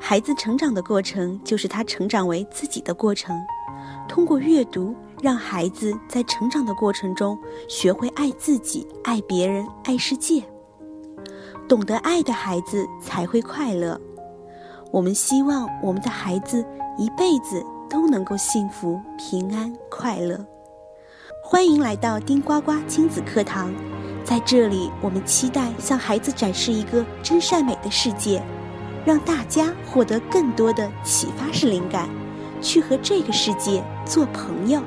孩子成长的过程就是他成长为自己的过程。通过阅读，让孩子在成长的过程中学会爱自己、爱别人、爱世界。懂得爱的孩子才会快乐。我们希望我们的孩子一辈子都能够幸福、平安、快乐。欢迎来到丁呱呱亲子课堂，在这里，我们期待向孩子展示一个真善美的世界，让大家获得更多的启发式灵感，去和这个世界做朋友。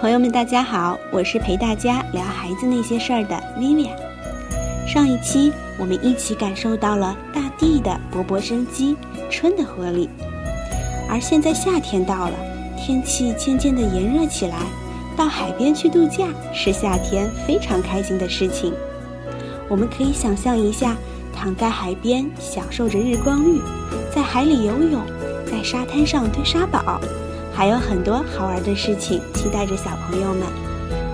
朋友们，大家好，我是陪大家聊孩子那些事儿的 Vivian。上一期我们一起感受到了大地的勃勃生机，春的活力。而现在夏天到了，天气渐渐的炎热起来，到海边去度假是夏天非常开心的事情。我们可以想象一下，躺在海边享受着日光浴，在海里游泳，在沙滩上堆沙堡。还有很多好玩的事情期待着小朋友们。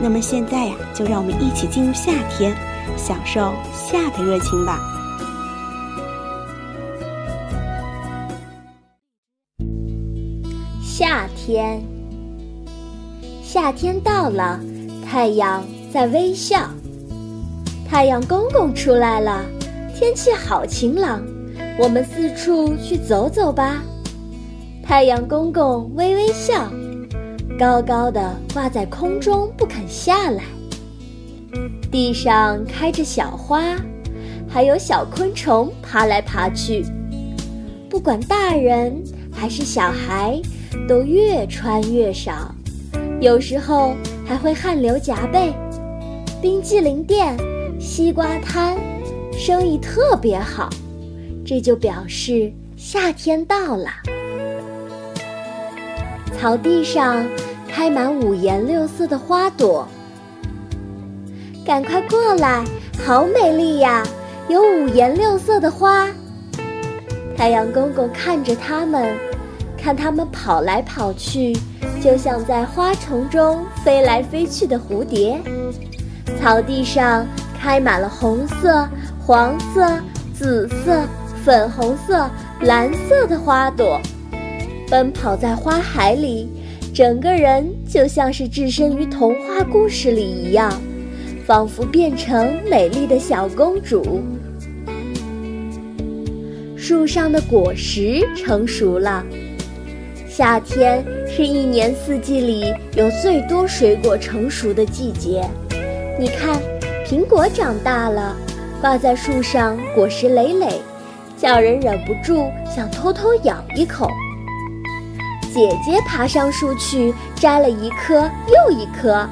那么现在呀，就让我们一起进入夏天，享受夏的热情吧。夏天，夏天到了，太阳在微笑，太阳公公出来了，天气好晴朗，我们四处去走走吧。太阳公公微微笑，高高的挂在空中不肯下来。地上开着小花，还有小昆虫爬来爬去。不管大人还是小孩，都越穿越少，有时候还会汗流浃背。冰激凌店、西瓜摊，生意特别好，这就表示夏天到了。草地上开满五颜六色的花朵，赶快过来，好美丽呀！有五颜六色的花。太阳公公看着它们，看它们跑来跑去，就像在花丛中飞来飞去的蝴蝶。草地上开满了红色、黄色、紫色、粉红色、蓝色的花朵。奔跑在花海里，整个人就像是置身于童话故事里一样，仿佛变成美丽的小公主。树上的果实成熟了。夏天是一年四季里有最多水果成熟的季节。你看，苹果长大了，挂在树上，果实累累，叫人忍不住想偷偷咬一口。姐姐爬上树去摘了一颗又一颗，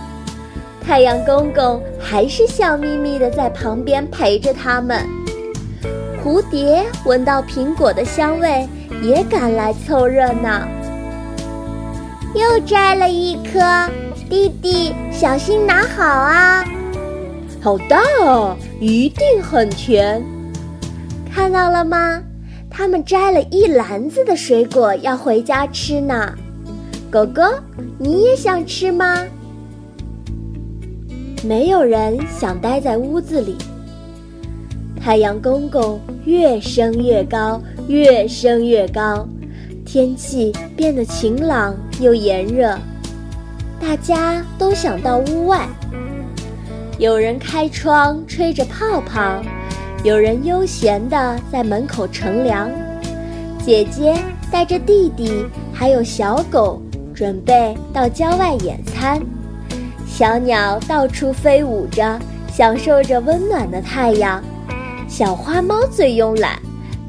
太阳公公还是笑眯眯地在旁边陪着他们。蝴蝶闻到苹果的香味，也赶来凑热闹。又摘了一颗，弟弟小心拿好啊！好大啊，一定很甜。看到了吗？他们摘了一篮子的水果要回家吃呢，狗狗，你也想吃吗？没有人想待在屋子里。太阳公公越升越高，越升越高，天气变得晴朗又炎热，大家都想到屋外。有人开窗吹着泡泡。有人悠闲地在门口乘凉，姐姐带着弟弟还有小狗，准备到郊外野餐。小鸟到处飞舞着，享受着温暖的太阳。小花猫最慵懒，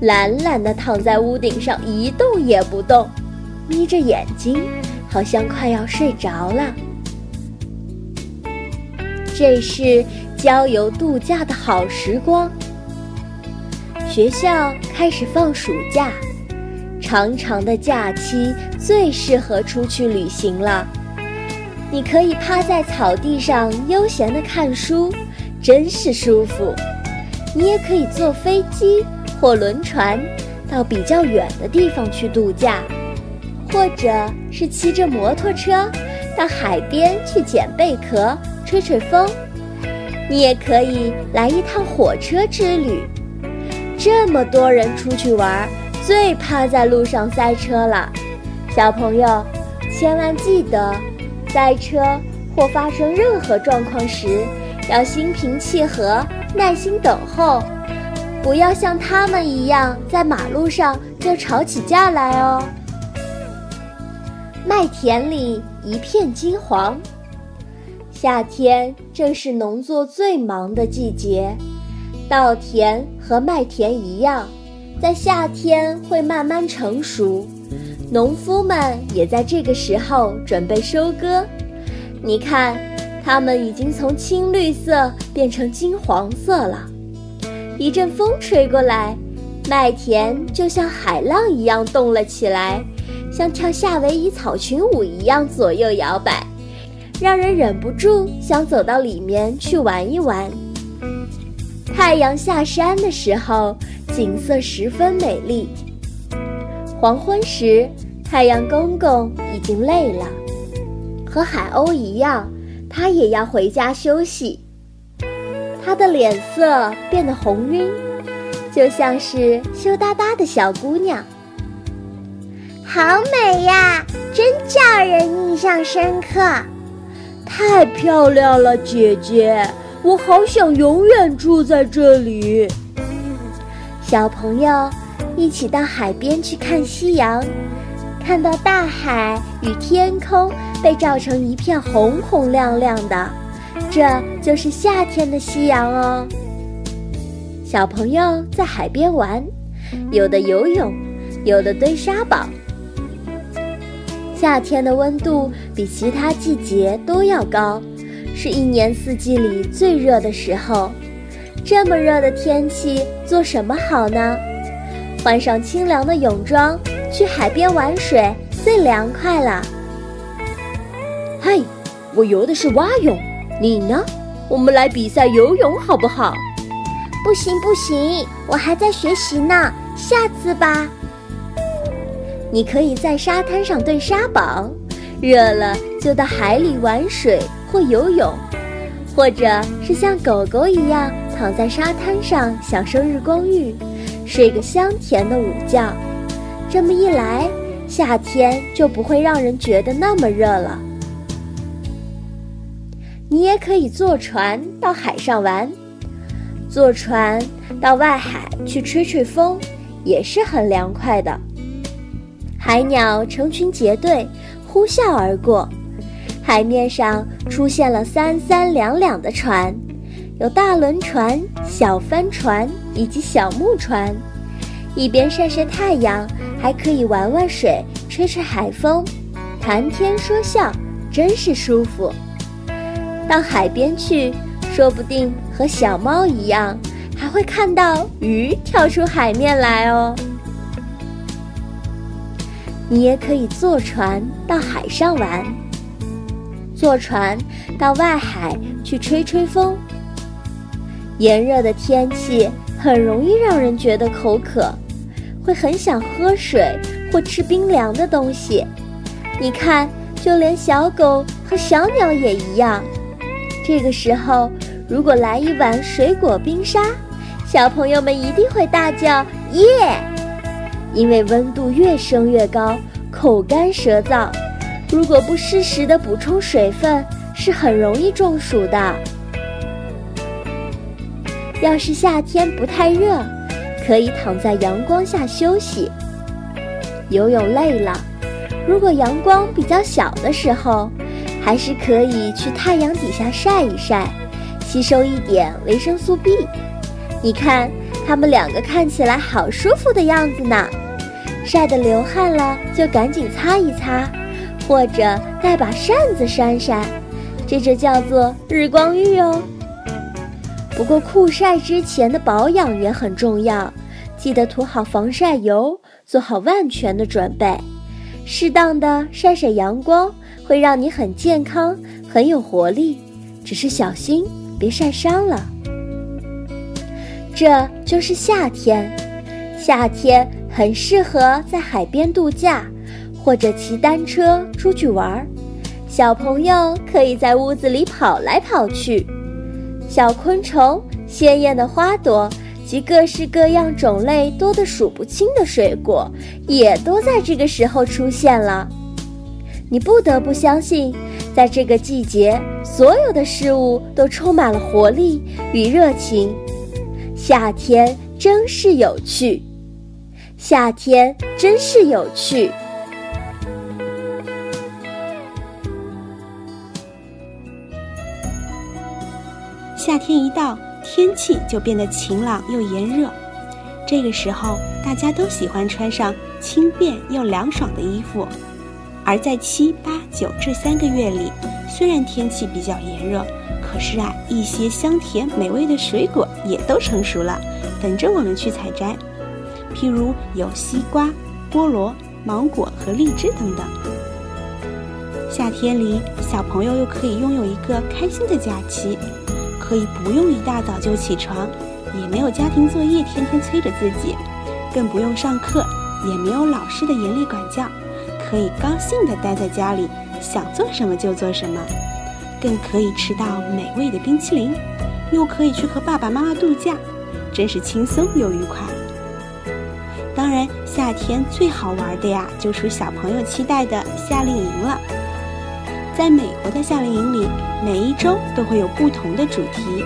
懒懒地躺在屋顶上一动也不动，眯着眼睛，好像快要睡着了。这是郊游度假的好时光。学校开始放暑假，长长的假期最适合出去旅行了。你可以趴在草地上悠闲地看书，真是舒服。你也可以坐飞机或轮船到比较远的地方去度假，或者是骑着摩托车到海边去捡贝壳、吹吹风。你也可以来一趟火车之旅。这么多人出去玩，最怕在路上塞车了。小朋友，千万记得，塞车或发生任何状况时，要心平气和，耐心等候，不要像他们一样在马路上就吵起架来哦。麦田里一片金黄。夏天正是农作最忙的季节，稻田和麦田一样，在夏天会慢慢成熟。农夫们也在这个时候准备收割。你看，它们已经从青绿色变成金黄色了。一阵风吹过来，麦田就像海浪一样动了起来，像跳夏威夷草裙舞一样左右摇摆。让人忍不住想走到里面去玩一玩。太阳下山的时候，景色十分美丽。黄昏时，太阳公公已经累了，和海鸥一样，他也要回家休息。她的脸色变得红晕，就像是羞答答的小姑娘。好美呀，真叫人印象深刻。太漂亮了，姐姐！我好想永远住在这里。小朋友一起到海边去看夕阳，看到大海与天空被照成一片红红亮亮的，这就是夏天的夕阳哦。小朋友在海边玩，有的游泳，有的堆沙堡。夏天的温度比其他季节都要高，是一年四季里最热的时候。这么热的天气，做什么好呢？换上清凉的泳装，去海边玩水最凉快了。嘿，我游的是蛙泳，你呢？我们来比赛游泳好不好？不行不行，我还在学习呢，下次吧。你可以在沙滩上堆沙堡，热了就到海里玩水或游泳，或者是像狗狗一样躺在沙滩上享受日光浴，睡个香甜的午觉。这么一来，夏天就不会让人觉得那么热了。你也可以坐船到海上玩，坐船到外海去吹吹风，也是很凉快的。海鸟成群结队，呼啸而过，海面上出现了三三两两的船，有大轮船、小帆船以及小木船，一边晒晒太阳，还可以玩玩水、吹吹海风，谈天说笑，真是舒服。到海边去，说不定和小猫一样，还会看到鱼跳出海面来哦。你也可以坐船到海上玩，坐船到外海去吹吹风。炎热的天气很容易让人觉得口渴，会很想喝水或吃冰凉的东西。你看，就连小狗和小鸟也一样。这个时候，如果来一碗水果冰沙，小朋友们一定会大叫“耶”。因为温度越升越高，口干舌燥，如果不适时的补充水分，是很容易中暑的。要是夏天不太热，可以躺在阳光下休息。游泳累了，如果阳光比较小的时候，还是可以去太阳底下晒一晒，吸收一点维生素 B。你看，他们两个看起来好舒服的样子呢。晒得流汗了，就赶紧擦一擦，或者带把扇子扇扇，这就叫做日光浴哦。不过酷晒之前的保养也很重要，记得涂好防晒油，做好万全的准备。适当的晒晒阳光，会让你很健康、很有活力。只是小心别晒伤了。这就是夏天，夏天。很适合在海边度假，或者骑单车出去玩儿。小朋友可以在屋子里跑来跑去。小昆虫、鲜艳的花朵及各式各样种类多得数不清的水果，也都在这个时候出现了。你不得不相信，在这个季节，所有的事物都充满了活力与热情。夏天真是有趣，夏天真是有趣。夏天一到，天气就变得晴朗又炎热。这个时候，大家都喜欢穿上轻便又凉爽的衣服。而在七八九这三个月里，虽然天气比较炎热，可是啊，一些香甜美味的水果也都成熟了，等着我们去采摘。譬如有西瓜、菠萝、芒果和荔枝等等。夏天里，小朋友又可以拥有一个开心的假期。可以不用一大早就起床，也没有家庭作业天天催着自己，更不用上课，也没有老师的严厉管教，可以高兴地待在家里，想做什么就做什么，更可以吃到美味的冰淇淋，又可以去和爸爸妈妈度假，真是轻松又愉快。当然，夏天最好玩的呀，就属小朋友期待的夏令营了。在美国的夏令营里，每一周都会有不同的主题。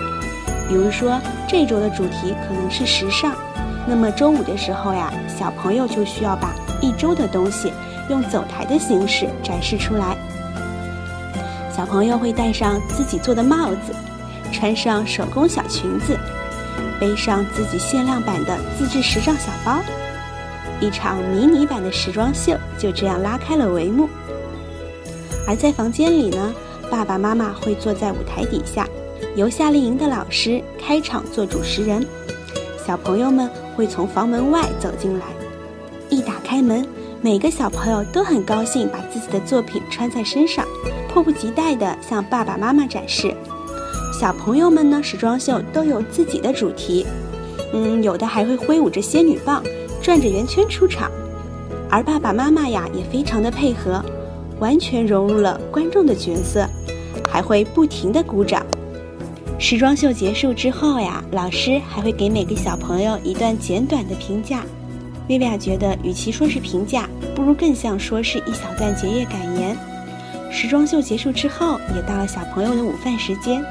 比如说，这周的主题可能是时尚，那么周五的时候呀，小朋友就需要把一周的东西用走台的形式展示出来。小朋友会戴上自己做的帽子，穿上手工小裙子，背上自己限量版的自制时尚小包，一场迷你版的时装秀就这样拉开了帷幕。而在房间里呢，爸爸妈妈会坐在舞台底下，由夏令营的老师开场做主持人。小朋友们会从房门外走进来，一打开门，每个小朋友都很高兴，把自己的作品穿在身上，迫不及待地向爸爸妈妈展示。小朋友们呢，时装秀都有自己的主题，嗯，有的还会挥舞着仙女棒，转着圆圈出场。而爸爸妈妈呀，也非常的配合。完全融入了观众的角色，还会不停地鼓掌。时装秀结束之后呀，老师还会给每个小朋友一段简短的评价。薇薇娅觉得，与其说是评价，不如更像说是一小段结业感言。时装秀结束之后，也到了小朋友的午饭时间。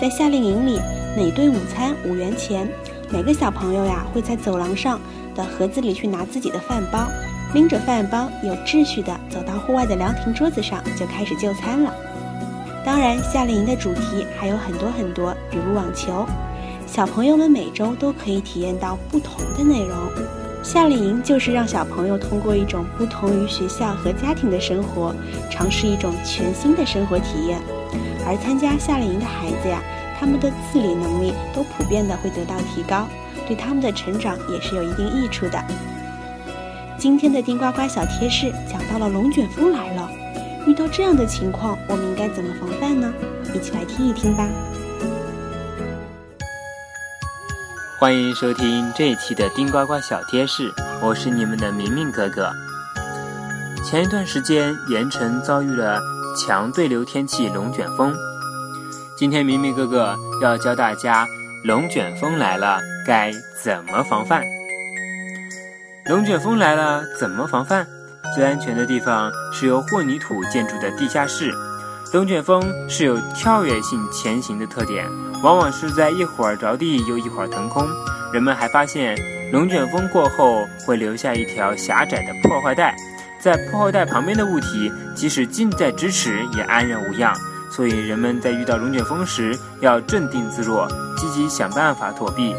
在夏令营里，每顿午餐五元钱，每个小朋友呀会在走廊上的盒子里去拿自己的饭包。拎着饭包，有秩序地走到户外的凉亭桌子上，就开始就餐了。当然，夏令营的主题还有很多很多，比如网球。小朋友们每周都可以体验到不同的内容。夏令营就是让小朋友通过一种不同于学校和家庭的生活，尝试一种全新的生活体验。而参加夏令营的孩子呀，他们的自理能力都普遍的会得到提高，对他们的成长也是有一定益处的。今天的丁呱呱小贴士讲到了龙卷风来了，遇到这样的情况，我们应该怎么防范呢？一起来听一听吧。欢迎收听这一期的丁呱呱小贴士，我是你们的明明哥哥。前一段时间，盐城遭遇了强对流天气龙卷风，今天明明哥哥要教大家，龙卷风来了该怎么防范。龙卷风来了，怎么防范？最安全的地方是由混凝土建筑的地下室。龙卷风是有跳跃性前行的特点，往往是在一会儿着地又一会儿腾空。人们还发现，龙卷风过后会留下一条狭窄的破坏带，在破坏带旁边的物体即使近在咫尺也安然无恙。所以人们在遇到龙卷风时要镇定自若，积极想办法躲避，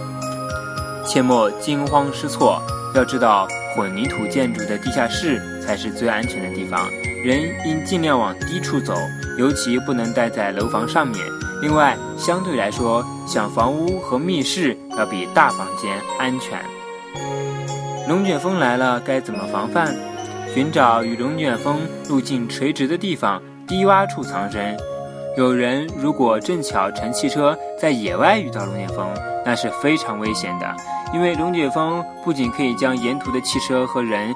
切莫惊慌失措。要知道，混凝土建筑的地下室才是最安全的地方，人应尽量往低处走，尤其不能待在楼房上面。另外，相对来说，小房屋和密室要比大房间安全。龙卷风来了，该怎么防范？寻找与龙卷风路径垂直的地方，低洼处藏身。有人如果正巧乘汽车在野外遇到龙卷风，那是非常危险的。因为龙卷风不仅可以将沿途的汽车和人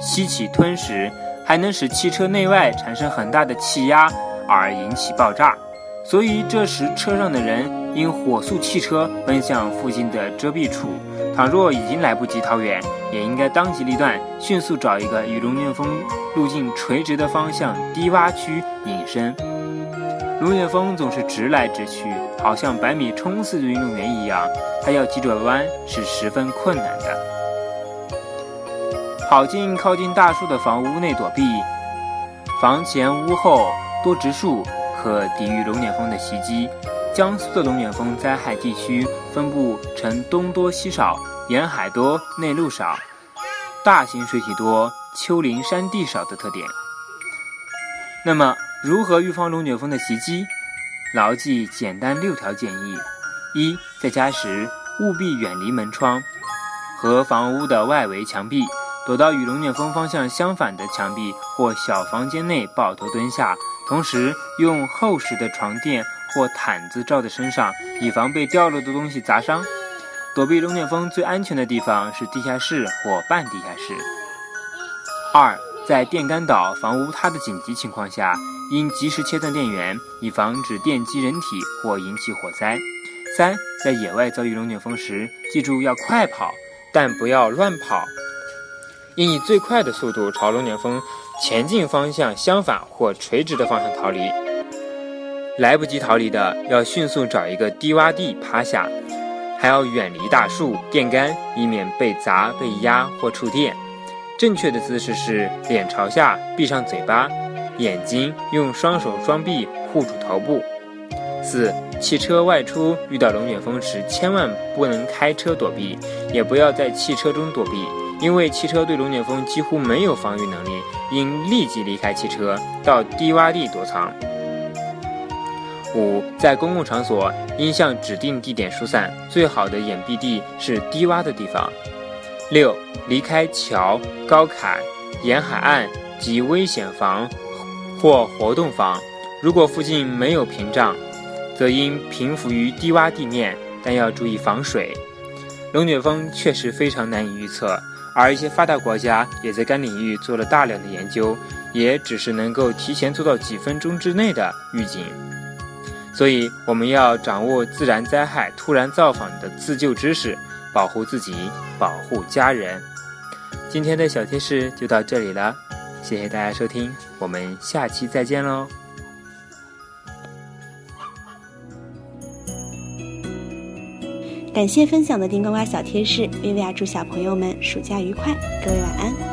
吸起吞食，还能使汽车内外产生很大的气压，而引起爆炸。所以这时车上的人应火速汽车奔向附近的遮蔽处。倘若已经来不及逃远，也应该当机立断，迅速找一个与龙卷风路径垂直的方向低洼区隐身。龙卷风总是直来直去，好像百米冲刺的运动员一样，他要急转弯是十分困难的。跑进靠近大树的房屋内躲避，房前屋后多植树，可抵御龙卷风的袭击。江苏的龙卷风灾害地区分布呈东多西少、沿海多、内陆少、大型水体多、丘陵山地少的特点。那么，如何预防龙卷风的袭击？牢记简单六条建议：一，在家时务必远离门窗和房屋的外围墙壁，躲到与龙卷风方向相反的墙壁或小房间内抱头蹲下，同时用厚实的床垫。或毯子罩在身上，以防被掉落的东西砸伤。躲避龙卷风最安全的地方是地下室或半地下室。二，在电杆倒、房屋塌的紧急情况下，应及时切断电源，以防止电击人体或引起火灾。三，在野外遭遇龙卷风时，记住要快跑，但不要乱跑，应以最快的速度朝龙卷风前进方向相反或垂直的方向逃离。来不及逃离的，要迅速找一个低洼地趴下，还要远离大树、电杆，以免被砸、被压或触电。正确的姿势是脸朝下，闭上嘴巴，眼睛用双手双臂护住头部。四、汽车外出遇到龙卷风时，千万不能开车躲避，也不要在汽车中躲避，因为汽车对龙卷风几乎没有防御能力，应立即离开汽车，到低洼地躲藏。五，在公共场所应向指定地点疏散，最好的掩蔽地是低洼的地方。六，离开桥、高坎、沿海岸及危险房或活动房。如果附近没有屏障，则应平伏于低洼地面，但要注意防水。龙卷风确实非常难以预测，而一些发达国家也在该领域做了大量的研究，也只是能够提前做到几分钟之内的预警。所以，我们要掌握自然灾害突然造访的自救知识，保护自己，保护家人。今天的小贴士就到这里了，谢谢大家收听，我们下期再见喽。感谢分享的顶呱呱小贴士，薇薇娅祝小朋友们暑假愉快，各位晚安。